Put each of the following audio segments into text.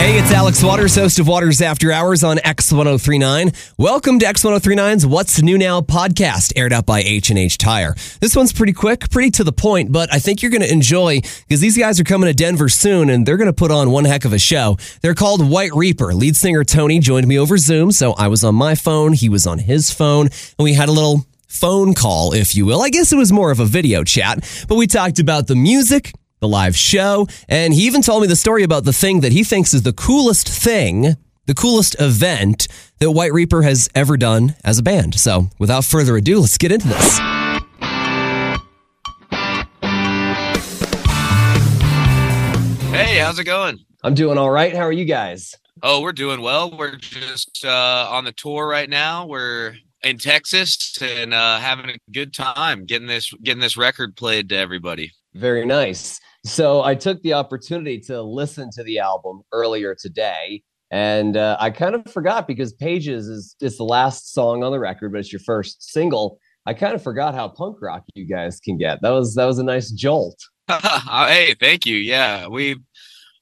Hey, it's Alex Waters, host of Waters After Hours on X1039. Welcome to X1039's What's New Now podcast, aired out by H&H Tire. This one's pretty quick, pretty to the point, but I think you're going to enjoy because these guys are coming to Denver soon and they're going to put on one heck of a show. They're called White Reaper. Lead singer Tony joined me over Zoom, so I was on my phone, he was on his phone, and we had a little phone call, if you will. I guess it was more of a video chat, but we talked about the music, the live show, and he even told me the story about the thing that he thinks is the coolest thing, the coolest event that White Reaper has ever done as a band. So, without further ado, let's get into this. Hey, how's it going? I'm doing all right. How are you guys? Oh, we're doing well. We're just uh, on the tour right now. We're in Texas and uh, having a good time getting this getting this record played to everybody. Very nice. So I took the opportunity to listen to the album earlier today, and uh, I kind of forgot because Pages is is the last song on the record, but it's your first single. I kind of forgot how punk rock you guys can get. That was that was a nice jolt. hey, thank you. Yeah, we.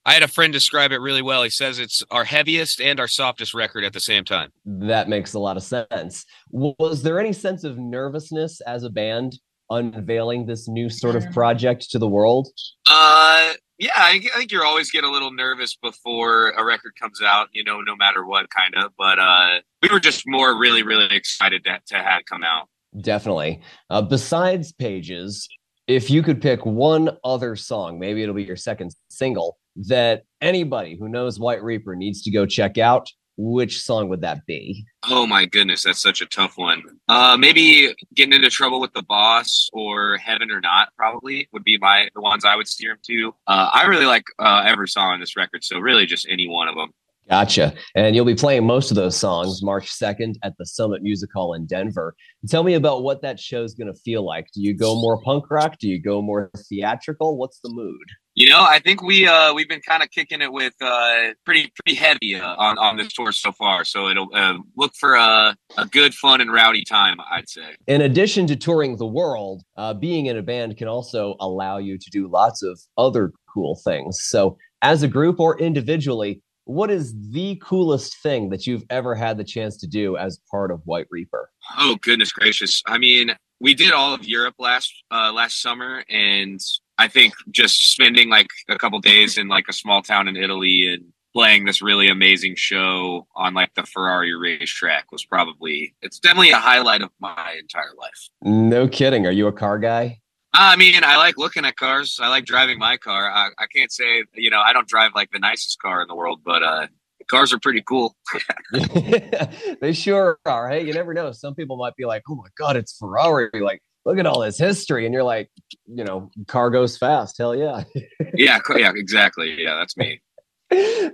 I had a friend describe it really well. He says it's our heaviest and our softest record at the same time. That makes a lot of sense. Was there any sense of nervousness as a band unveiling this new sort of project to the world? Uh, yeah, I, I think you're always get a little nervous before a record comes out, you know, no matter what kind of. But uh, we were just more really, really excited to, to have it come out. Definitely. Uh, besides Pages, if you could pick one other song, maybe it'll be your second single that anybody who knows White Reaper needs to go check out, which song would that be? Oh my goodness, that's such a tough one. Uh, maybe getting into trouble with the boss or heaven or not probably would be my the ones I would steer him to. Uh, I really like uh, every song on this record, so really just any one of them. Gotcha. And you'll be playing most of those songs March 2nd at the Summit Music Hall in Denver. Tell me about what that show is going to feel like. Do you go more punk rock? Do you go more theatrical? What's the mood? You know, I think we uh, we've been kind of kicking it with uh, pretty pretty heavy uh, on on this tour so far. So it'll uh, look for a, a good, fun, and rowdy time. I'd say. In addition to touring the world, uh, being in a band can also allow you to do lots of other cool things. So, as a group or individually, what is the coolest thing that you've ever had the chance to do as part of White Reaper? Oh goodness gracious! I mean, we did all of Europe last uh, last summer, and I think just spending like a couple days in like a small town in Italy and playing this really amazing show on like the Ferrari racetrack was probably it's definitely a highlight of my entire life. No kidding. Are you a car guy? I mean, I like looking at cars. I like driving my car. I, I can't say, you know, I don't drive like the nicest car in the world, but uh, cars are pretty cool. they sure are. Hey, you never know. Some people might be like, "Oh my god, it's Ferrari!" Like, look at all this history, and you're like, you know, car goes fast. Hell yeah. yeah, yeah, exactly. Yeah, that's me.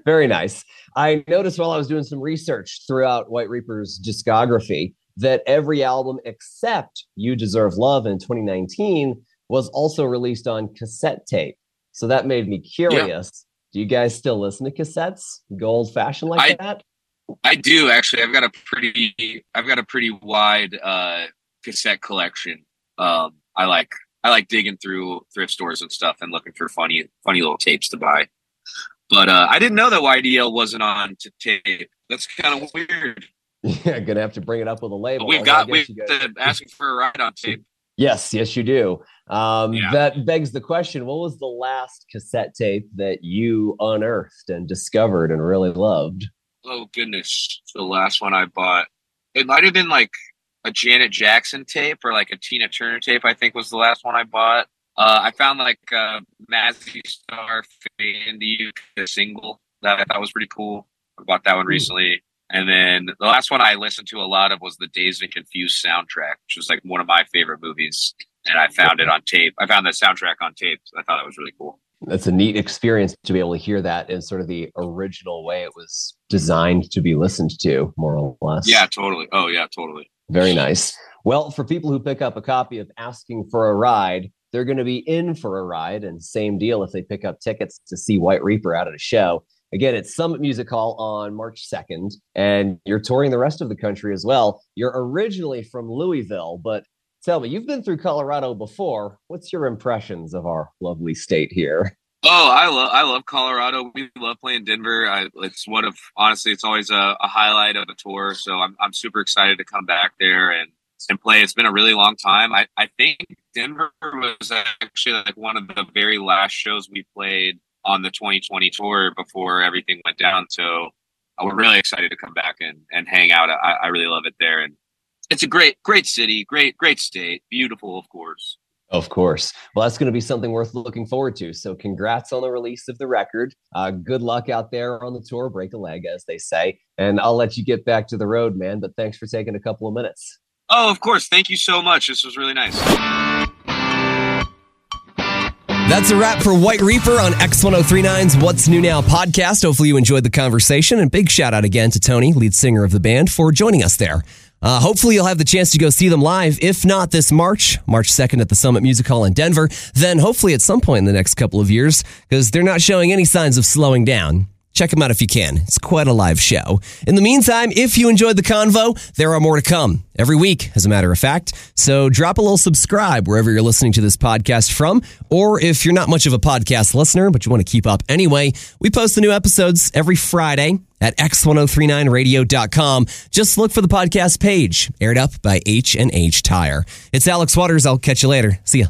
Very nice. I noticed while I was doing some research throughout White Reaper's discography that every album except You Deserve Love in 2019 was also released on cassette tape. So that made me curious. Yeah. Do you guys still listen to cassettes? Go old fashioned like I, that? I do actually. I've got a pretty I've got a pretty wide uh cassette collection. Um I like I like digging through thrift stores and stuff and looking for funny funny little tapes to buy. But uh I didn't know that YDL wasn't on to tape. That's kind of weird. Yeah, gonna have to bring it up with a label. But we've got we've asking for a ride on tape. Yes, yes, you do. Um, yeah. That begs the question: What was the last cassette tape that you unearthed and discovered and really loved? Oh goodness, the last one I bought. It might have been like a Janet Jackson tape or like a Tina Turner tape. I think was the last one I bought. Uh, I found like uh, Mazzy Star "Fade into You" single that I thought was pretty cool. I bought that one hmm. recently. And then the last one I listened to a lot of was the Dazed and Confused soundtrack, which was like one of my favorite movies. And I found it on tape. I found the soundtrack on tape. So I thought that was really cool. That's a neat experience to be able to hear that in sort of the original way it was designed to be listened to, more or less. Yeah, totally. Oh, yeah, totally. Very nice. Well, for people who pick up a copy of Asking for a Ride, they're going to be in for a ride. And same deal if they pick up tickets to see White Reaper out at a show. Again, it's Summit Music Hall on March 2nd, and you're touring the rest of the country as well. You're originally from Louisville, but tell me, you've been through Colorado before. What's your impressions of our lovely state here? Oh, I love I love Colorado. We love playing Denver. I, it's one of honestly, it's always a, a, highlight of a tour. So I'm I'm super excited to come back there and and play. It's been a really long time. I I think Denver was actually like one of the very last shows we played on the 2020 tour before everything went down. So we're really excited to come back and and hang out. I, I really love it there, and it's a great great city, great great state, beautiful, of course. Of course. Well, that's going to be something worth looking forward to. So, congrats on the release of the record. Uh, good luck out there on the tour. Break a leg, as they say. And I'll let you get back to the road, man. But thanks for taking a couple of minutes. Oh, of course. Thank you so much. This was really nice. That's a wrap for White Reaper on X1039's What's New Now podcast. Hopefully, you enjoyed the conversation. And big shout out again to Tony, lead singer of the band, for joining us there. Uh, hopefully, you'll have the chance to go see them live. If not this March, March 2nd at the Summit Music Hall in Denver, then hopefully at some point in the next couple of years, because they're not showing any signs of slowing down. Check them out if you can. It's quite a live show. In the meantime, if you enjoyed the convo, there are more to come every week, as a matter of fact. So drop a little subscribe wherever you're listening to this podcast from. Or if you're not much of a podcast listener, but you want to keep up anyway, we post the new episodes every Friday at x1039radio.com. Just look for the podcast page, aired up by H&H Tire. It's Alex Waters. I'll catch you later. See ya.